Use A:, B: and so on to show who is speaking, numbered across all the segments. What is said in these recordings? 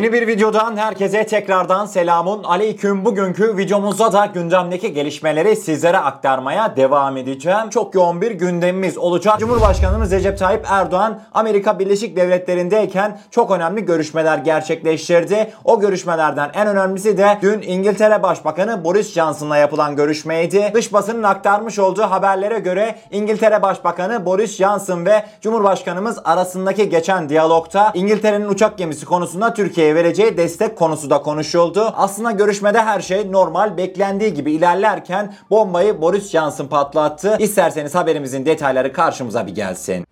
A: Yeni bir videodan herkese tekrardan selamun aleyküm. Bugünkü videomuzda da gündemdeki gelişmeleri sizlere aktarmaya devam edeceğim. Çok yoğun bir gündemimiz olacak. Cumhurbaşkanımız Recep Tayyip Erdoğan Amerika Birleşik Devletleri'ndeyken çok önemli görüşmeler gerçekleştirdi. O görüşmelerden en önemlisi de dün İngiltere Başbakanı Boris Johnson'la yapılan görüşmeydi. Dış basının aktarmış olduğu haberlere göre İngiltere Başbakanı Boris Johnson ve Cumhurbaşkanımız arasındaki geçen diyalogta İngiltere'nin uçak gemisi konusunda Türkiye'ye vereceği destek konusu da konuşuldu. Aslında görüşmede her şey normal beklendiği gibi ilerlerken bombayı Boris Johnson patlattı. İsterseniz haberimizin detayları karşımıza bir gelsin.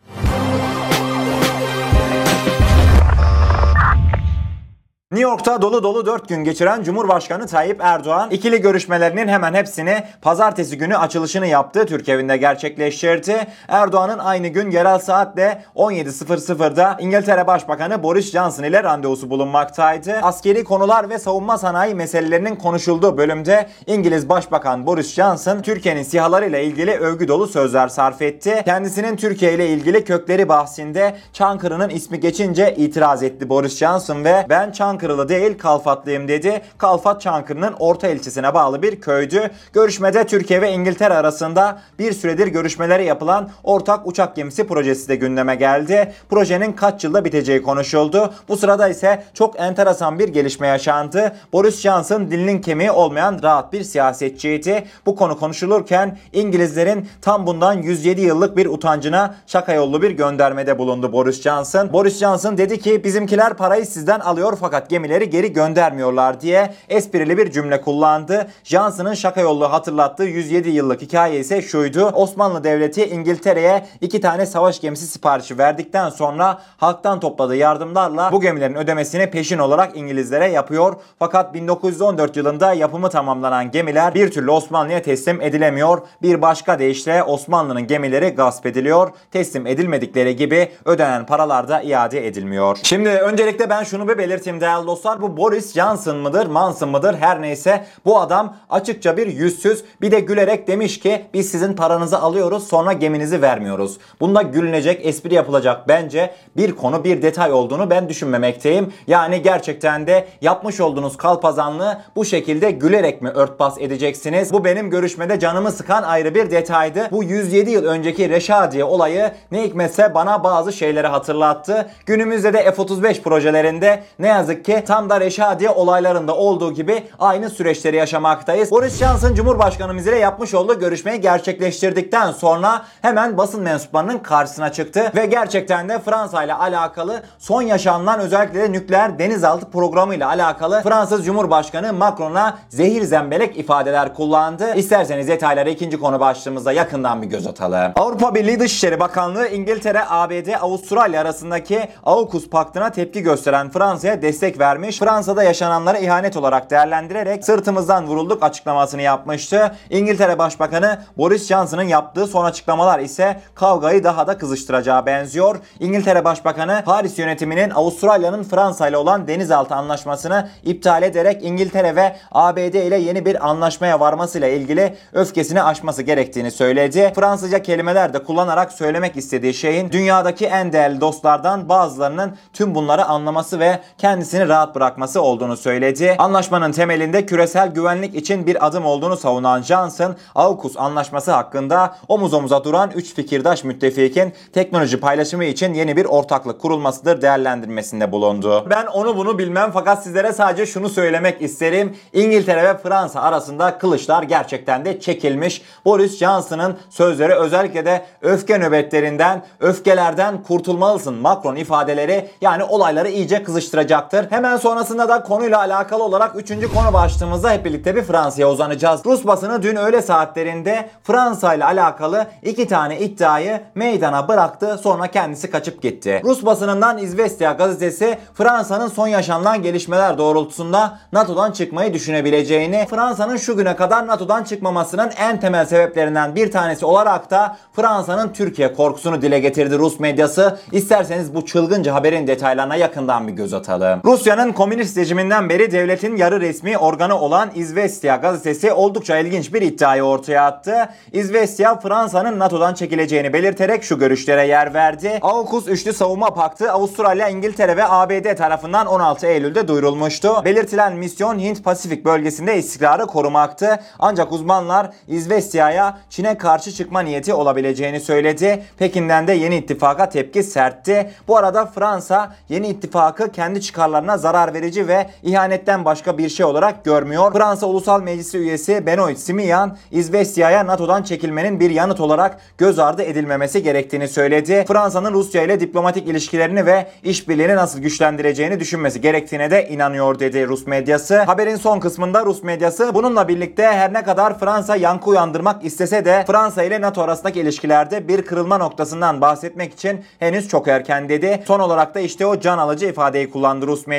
A: New York'ta dolu dolu 4 gün geçiren Cumhurbaşkanı Tayyip Erdoğan ikili görüşmelerinin hemen hepsini pazartesi günü açılışını yaptığı Türk evinde gerçekleştirdi. Erdoğan'ın aynı gün yerel saatle 17.00'da İngiltere Başbakanı Boris Johnson ile randevusu bulunmaktaydı. Askeri konular ve savunma sanayi meselelerinin konuşulduğu bölümde İngiliz Başbakan Boris Johnson Türkiye'nin sihaları ile ilgili övgü dolu sözler sarf etti. Kendisinin Türkiye ile ilgili kökleri bahsinde Çankırı'nın ismi geçince itiraz etti Boris Johnson ve ben Çankırı Çankırılı değil Kalfatlıyım dedi. Kalfat Çankırı'nın orta ilçesine bağlı bir köydü. Görüşmede Türkiye ve İngiltere arasında bir süredir görüşmeleri yapılan ortak uçak gemisi projesi de gündeme geldi. Projenin kaç yılda biteceği konuşuldu. Bu sırada ise çok enteresan bir gelişme yaşandı. Boris Johnson dilinin kemiği olmayan rahat bir siyasetçiydi. Bu konu konuşulurken İngilizlerin tam bundan 107 yıllık bir utancına şaka yollu bir göndermede bulundu Boris Johnson. Boris Johnson dedi ki bizimkiler parayı sizden alıyor fakat gemileri geri göndermiyorlar diye esprili bir cümle kullandı. Johnson'ın şaka yollu hatırlattığı 107 yıllık hikaye ise şuydu. Osmanlı Devleti İngiltere'ye iki tane savaş gemisi siparişi verdikten sonra halktan topladığı yardımlarla bu gemilerin ödemesini peşin olarak İngilizlere yapıyor. Fakat 1914 yılında yapımı tamamlanan gemiler bir türlü Osmanlı'ya teslim edilemiyor. Bir başka deyişle Osmanlı'nın gemileri gasp ediliyor. Teslim edilmedikleri gibi ödenen paralar da iade edilmiyor. Şimdi öncelikle ben şunu bir belirteyim değerli dostlar. Bu Boris Johnson mıdır, Manson mıdır her neyse bu adam açıkça bir yüzsüz bir de gülerek demiş ki biz sizin paranızı alıyoruz sonra geminizi vermiyoruz. Bunda gülünecek, espri yapılacak bence bir konu bir detay olduğunu ben düşünmemekteyim. Yani gerçekten de yapmış olduğunuz kalpazanlığı bu şekilde gülerek mi örtbas edeceksiniz? Bu benim görüşmede canımı sıkan ayrı bir detaydı. Bu 107 yıl önceki Reşadiye olayı ne hikmetse bana bazı şeyleri hatırlattı. Günümüzde de F-35 projelerinde ne yazık ki tam da Reşadiye olaylarında olduğu gibi aynı süreçleri yaşamaktayız. Boris Johnson Cumhurbaşkanımız ile yapmış olduğu görüşmeyi gerçekleştirdikten sonra hemen basın mensuplarının karşısına çıktı ve gerçekten de Fransa ile alakalı son yaşanılan özellikle de nükleer denizaltı programı ile alakalı Fransız Cumhurbaşkanı Macron'a zehir zembelek ifadeler kullandı. İsterseniz detaylara ikinci konu başlığımızda yakından bir göz atalım. Avrupa Birliği Dışişleri Bakanlığı İngiltere, ABD, Avustralya arasındaki AUKUS paktına tepki gösteren Fransa'ya destek vermiş. Fransa'da yaşananları ihanet olarak değerlendirerek sırtımızdan vurulduk açıklamasını yapmıştı. İngiltere Başbakanı Boris Johnson'ın yaptığı son açıklamalar ise kavgayı daha da kızıştıracağı benziyor. İngiltere Başbakanı Paris yönetiminin Avustralya'nın Fransa ile olan denizaltı anlaşmasını iptal ederek İngiltere ve ABD ile yeni bir anlaşmaya varmasıyla ilgili öfkesini aşması gerektiğini söyledi. Fransızca kelimeler de kullanarak söylemek istediği şeyin dünyadaki en değerli dostlardan bazılarının tüm bunları anlaması ve kendisini rahat bırakması olduğunu söyledi. Anlaşmanın temelinde küresel güvenlik için bir adım olduğunu savunan Johnson, AUKUS anlaşması hakkında omuz omuza duran 3 fikirdaş müttefikin teknoloji paylaşımı için yeni bir ortaklık kurulmasıdır değerlendirmesinde bulundu. Ben onu bunu bilmem fakat sizlere sadece şunu söylemek isterim. İngiltere ve Fransa arasında kılıçlar gerçekten de çekilmiş. Boris Johnson'ın sözleri özellikle de öfke nöbetlerinden, öfkelerden kurtulmalısın Macron ifadeleri yani olayları iyice kızıştıracaktır. Hemen sonrasında da konuyla alakalı olarak 3. konu başlığımızda hep birlikte bir Fransa'ya uzanacağız. Rus basını dün öğle saatlerinde Fransa ile alakalı iki tane iddiayı meydana bıraktı sonra kendisi kaçıp gitti. Rus basınından İzvestia gazetesi Fransa'nın son yaşanılan gelişmeler doğrultusunda NATO'dan çıkmayı düşünebileceğini, Fransa'nın şu güne kadar NATO'dan çıkmamasının en temel sebeplerinden bir tanesi olarak da Fransa'nın Türkiye korkusunu dile getirdi Rus medyası. İsterseniz bu çılgınca haberin detaylarına yakından bir göz atalım. Rusya Rusya'nın komünist rejiminden beri devletin yarı resmi organı olan İzvestia gazetesi oldukça ilginç bir iddiayı ortaya attı. İzvestia Fransa'nın NATO'dan çekileceğini belirterek şu görüşlere yer verdi. AUKUS Üçlü Savunma Paktı Avustralya, İngiltere ve ABD tarafından 16 Eylül'de duyurulmuştu. Belirtilen misyon Hint-Pasifik bölgesinde istikrarı korumaktı. Ancak uzmanlar İzvestia'ya Çin'e karşı çıkma niyeti olabileceğini söyledi. Pekin'den de yeni ittifaka tepki sertti. Bu arada Fransa yeni ittifakı kendi çıkarlarına zarar verici ve ihanetten başka bir şey olarak görmüyor. Fransa Ulusal Meclisi üyesi Benoit Simiyan, İzvestia'ya NATO'dan çekilmenin bir yanıt olarak göz ardı edilmemesi gerektiğini söyledi. Fransa'nın Rusya ile diplomatik ilişkilerini ve işbirliğini nasıl güçlendireceğini düşünmesi gerektiğine de inanıyor dedi Rus medyası. Haberin son kısmında Rus medyası bununla birlikte her ne kadar Fransa yankı uyandırmak istese de Fransa ile NATO arasındaki ilişkilerde bir kırılma noktasından bahsetmek için henüz çok erken dedi. Son olarak da işte o can alıcı ifadeyi kullandı Rus medyası.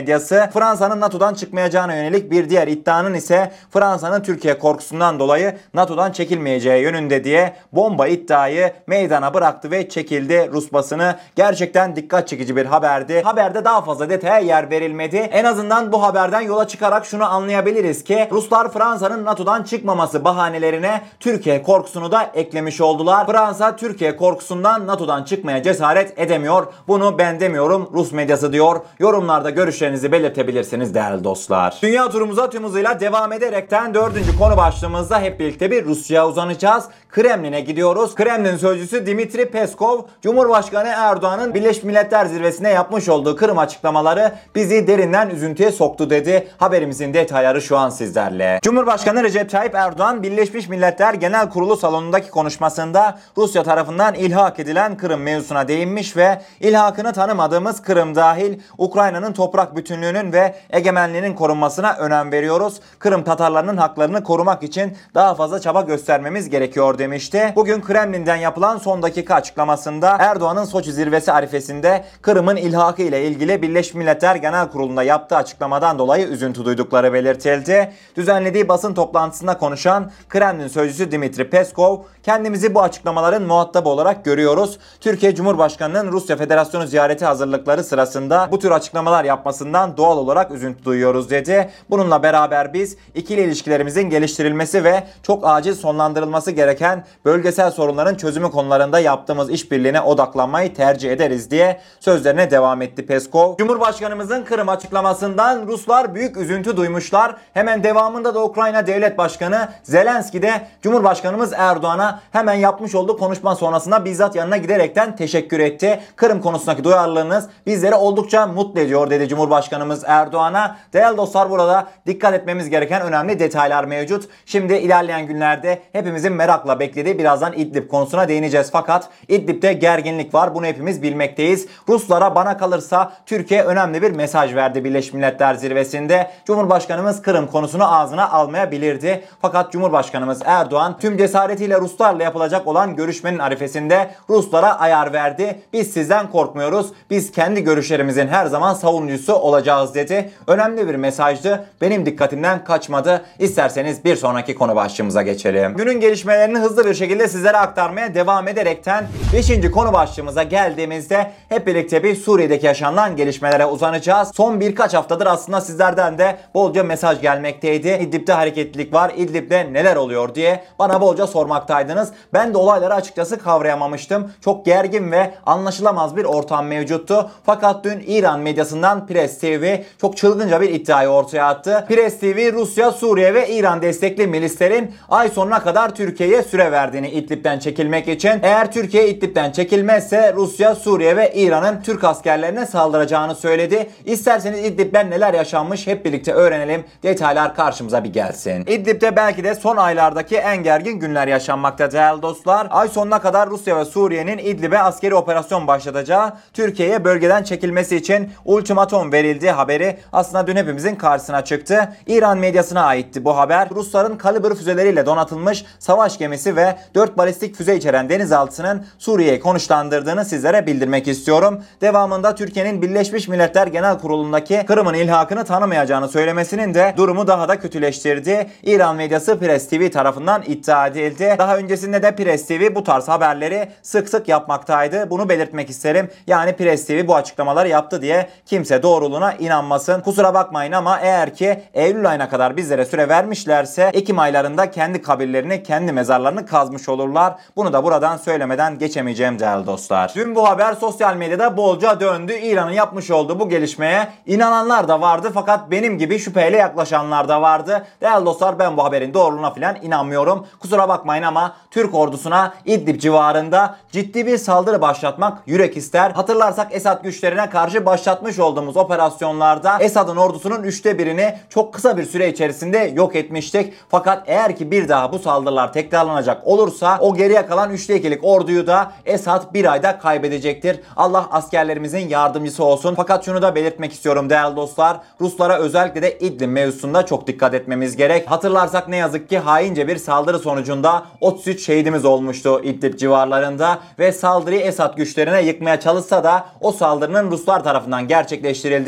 A: Fransa'nın NATO'dan çıkmayacağına yönelik bir diğer iddianın ise Fransa'nın Türkiye korkusundan dolayı NATO'dan çekilmeyeceği yönünde diye bomba iddiayı meydana bıraktı ve çekildi Rus basını. Gerçekten dikkat çekici bir haberdi. Haberde daha fazla detaya yer verilmedi. En azından bu haberden yola çıkarak şunu anlayabiliriz ki Ruslar Fransa'nın NATO'dan çıkmaması bahanelerine Türkiye korkusunu da eklemiş oldular. Fransa Türkiye korkusundan NATO'dan çıkmaya cesaret edemiyor. Bunu ben demiyorum Rus medyası diyor. Yorumlarda görüşlerinizi belirtebilirsiniz değerli dostlar. Dünya turumuza tüm hızıyla devam ederekten dördüncü konu başlığımızda hep birlikte bir Rusya'ya uzanacağız. Kremlin'e gidiyoruz. Kremlin sözcüsü Dimitri Peskov, Cumhurbaşkanı Erdoğan'ın Birleşmiş Milletler Zirvesi'ne yapmış olduğu Kırım açıklamaları bizi derinden üzüntüye soktu dedi. Haberimizin detayları şu an sizlerle. Cumhurbaşkanı Recep Tayyip Erdoğan Birleşmiş Milletler Genel Kurulu salonundaki konuşmasında Rusya tarafından ilhak edilen Kırım mevzusuna değinmiş ve ilhakını tanımadığımız Kırım dahil Ukrayna'nın toprak bütünlüğünün ve egemenliğinin korunmasına önem veriyoruz. Kırım Tatarlarının haklarını korumak için daha fazla çaba göstermemiz gerekiyor demişti. Bugün Kremlin'den yapılan son dakika açıklamasında Erdoğan'ın Soçi zirvesi arifesinde Kırım'ın ilhakı ile ilgili Birleşmiş Milletler Genel Kurulu'nda yaptığı açıklamadan dolayı üzüntü duydukları belirtildi. Düzenlediği basın toplantısında konuşan Kremlin sözcüsü Dimitri Peskov, kendimizi bu açıklamaların muhatabı olarak görüyoruz. Türkiye Cumhurbaşkanı'nın Rusya Federasyonu ziyareti hazırlıkları sırasında bu tür açıklamalar yapmasından doğal olarak üzüntü duyuyoruz dedi. Bununla beraber biz ikili ilişkilerimizin geliştirilmesi ve çok acil sonlandırılması gereken bölgesel sorunların çözümü konularında yaptığımız işbirliğine odaklanmayı tercih ederiz diye sözlerine devam etti Peskov. Cumhurbaşkanımızın Kırım açıklamasından Ruslar büyük üzüntü duymuşlar. Hemen devamında da Ukrayna Devlet Başkanı Zelenski de Cumhurbaşkanımız Erdoğan'a hemen yapmış olduğu konuşma sonrasında bizzat yanına giderekten teşekkür etti. Kırım konusundaki duyarlılığınız bizleri oldukça mutlu ediyor dedi Cumhurbaşkanımız Erdoğan'a. Değerli dostlar burada dikkat etmemiz gereken önemli detaylar mevcut. Şimdi ilerleyen günlerde hepimizin merakla beklediği birazdan İdlib konusuna değineceğiz. Fakat İdlib'de gerginlik var. Bunu hepimiz bilmekteyiz. Ruslara bana kalırsa Türkiye önemli bir mesaj verdi Birleşmiş Milletler Zirvesi'nde. Cumhurbaşkanımız Kırım konusunu ağzına almayabilirdi. Fakat Cumhurbaşkanımız Erdoğan tüm cesaretiyle Ruslarla yapılacak olan görüşmenin arifesinde Ruslara ayar verdi. Biz sizden korkmuyoruz. Biz kendi görüşlerimizin her zaman savunucusu olacağız dedi. Önemli bir mesajdı. Benim dikkatimden kaçmadı. İsterseniz bir sonraki konu başlığımıza geçelim. Günün gelişmelerini hızlı bir şekilde sizlere aktarmaya devam ederekten 5. konu başlığımıza geldiğimizde hep birlikte bir Suriye'deki yaşanılan gelişmelere uzanacağız. Son birkaç haftadır aslında sizlerden de bolca mesaj gelmekteydi. İdlib'de hareketlilik var. İdlib'de neler oluyor diye bana bolca sormaktaydınız. Ben de olayları açıkçası kavrayamamıştım. Çok gergin ve anlaşılamaz bir ortam mevcuttu. Fakat dün İran medyasından Press TV çok çılgınca bir iddiayı ortaya attı. Press TV Rusya, Suriye ve İran destekli milislerin ay sonuna kadar Türkiye'ye süre verdiğini İdlib'den çekilmek için. Eğer Türkiye İdlib'den çekilmezse Rusya, Suriye ve İran'ın Türk askerlerine saldıracağını söyledi. İsterseniz İdlib'den neler yaşanmış hep birlikte öğrenelim. Detaylar karşımıza bir gelsin. İdlib'de belki de son aylardaki en gergin günler yaşanmakta değerli dostlar. Ay sonuna kadar Rusya ve Suriye'nin İdlib'e askeri operasyon başlatacağı, Türkiye'ye bölgeden çekilmesi için ultimatum verildiği haberi aslında dün hepimizin karşısına çıktı. İran medyasına aitti bu haber. Rusların Kalibr füzeleriyle donatılmış savaş gemisi ve 4 balistik füze içeren denizaltısının Suriye'yi konuşlandırdığını sizlere bildirmek istiyorum. Devamında Türkiye'nin Birleşmiş Milletler Genel Kurulu'ndaki Kırım'ın ilhakını tanımayacağını söylemesinin de durumu daha da kötüleştirdi. İran medyası Press TV tarafından iddia edildi. Daha öncesinde de Press TV bu tarz haberleri sık sık yapmaktaydı. Bunu belirtmek isterim. Yani Press TV bu açıklamaları yaptı diye kimse doğruluğu olduğuna inanmasın. Kusura bakmayın ama eğer ki Eylül ayına kadar bizlere süre vermişlerse Ekim aylarında kendi kabirlerini, kendi mezarlarını kazmış olurlar. Bunu da buradan söylemeden geçemeyeceğim değerli dostlar. Dün bu haber sosyal medyada bolca döndü. İran'ın yapmış olduğu bu gelişmeye inananlar da vardı fakat benim gibi şüpheyle yaklaşanlar da vardı. Değerli dostlar ben bu haberin doğruluğuna falan inanmıyorum. Kusura bakmayın ama Türk ordusuna İdlib civarında ciddi bir saldırı başlatmak yürek ister. Hatırlarsak Esad güçlerine karşı başlatmış olduğumuz operasyonlarda Esad'ın ordusunun üçte birini çok kısa bir süre içerisinde yok etmiştik. Fakat eğer ki bir daha bu saldırılar tekrarlanacak olursa o geriye kalan üçte ikilik orduyu da Esad bir ayda kaybedecektir. Allah askerlerimizin yardımcısı olsun. Fakat şunu da belirtmek istiyorum değerli dostlar. Ruslara özellikle de İdlib mevzusunda çok dikkat etmemiz gerek. Hatırlarsak ne yazık ki haince bir saldırı sonucunda 33 şehidimiz olmuştu İdlib civarlarında ve saldırıyı Esad güçlerine yıkmaya çalışsa da o saldırının Ruslar tarafından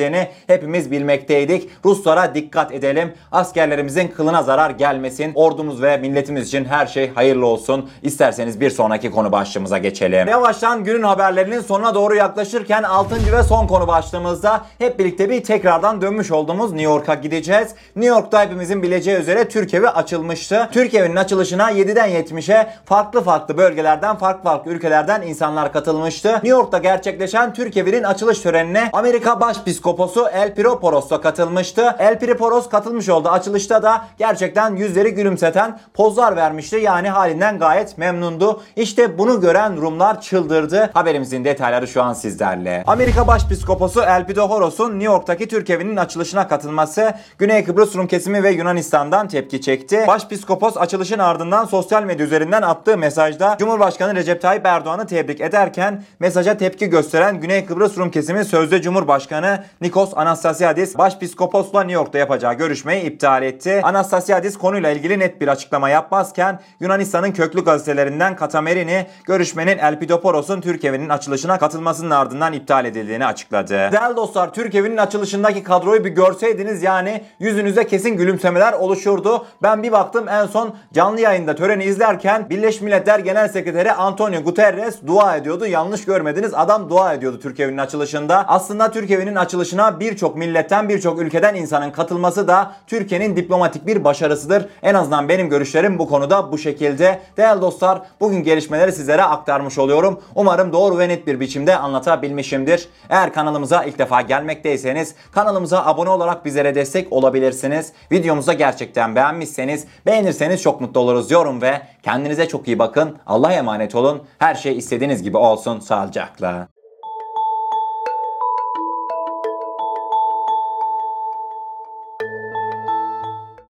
A: gerçekleştirildiğini hepimiz bilmekteydik. Ruslara dikkat edelim. Askerlerimizin kılına zarar gelmesin. Ordumuz ve milletimiz için her şey hayırlı olsun. İsterseniz bir sonraki konu başlığımıza geçelim. Yavaştan günün haberlerinin sonuna doğru yaklaşırken 6. ve son konu başlığımızda hep birlikte bir tekrardan dönmüş olduğumuz New York'a gideceğiz. New York'ta hepimizin bileceği üzere Türk evi açılmıştı. Türk evinin açılışına 7'den 70'e farklı farklı bölgelerden, farklı farklı ülkelerden insanlar katılmıştı. New York'ta gerçekleşen Türk evinin açılış törenine Amerika Başpiskoposu El Piroporos da katılmıştı. El Piroporos katılmış oldu. Açılışta da gerçekten yüzleri gülümseten pozlar vermişti. Yani halinden gayet memnundu. İşte bunu gören Rumlar çıldırdı. Haberimizin detayları şu an sizlerle. Amerika Başpiskoposu El Pidohoros'un New York'taki Türk evinin açılışına katılması Güney Kıbrıs Rum kesimi ve Yunanistan'dan tepki çekti. Başpiskopos açılışın ardından sosyal medya üzerinden attığı mesajda Cumhurbaşkanı Recep Tayyip Erdoğan'ı tebrik ederken mesaja tepki gösteren Güney Kıbrıs Rum kesimi sözde Cumhurbaşkanı Nikos Anastasiadis Başpiskopos'la New York'ta yapacağı görüşmeyi iptal etti. Anastasiadis konuyla ilgili net bir açıklama yapmazken Yunanistan'ın köklü gazetelerinden Katamerini görüşmenin Elpidoporos'un Türk evinin açılışına katılmasının ardından iptal edildiğini açıkladı. Değerli dostlar Türk evinin açılışındaki kadroyu bir görseydiniz yani yüzünüze kesin gülümsemeler oluşurdu. Ben bir baktım en son canlı yayında töreni izlerken Birleşmiş Milletler Genel Sekreteri Antonio Guterres dua ediyordu. Yanlış görmediniz adam dua ediyordu Türk evinin açılışında. Aslında Türk evinin açılışına birçok milletten birçok ülkeden insanın katılması da Türkiye'nin diplomatik bir başarısıdır. En azından benim görüşlerim bu konuda bu şekilde. Değerli dostlar bugün gelişmeleri sizlere aktarmış oluyorum. Umarım doğru ve net bir biçimde anlatabilmişimdir. Eğer kanalımıza ilk defa gelmekteyseniz kanalımıza abone olarak bizlere destek olabilirsiniz. Videomuzu gerçekten beğenmişseniz beğenirseniz çok mutlu oluruz yorum ve kendinize çok iyi bakın. Allah'a emanet olun. Her şey istediğiniz gibi olsun. Sağlıcakla.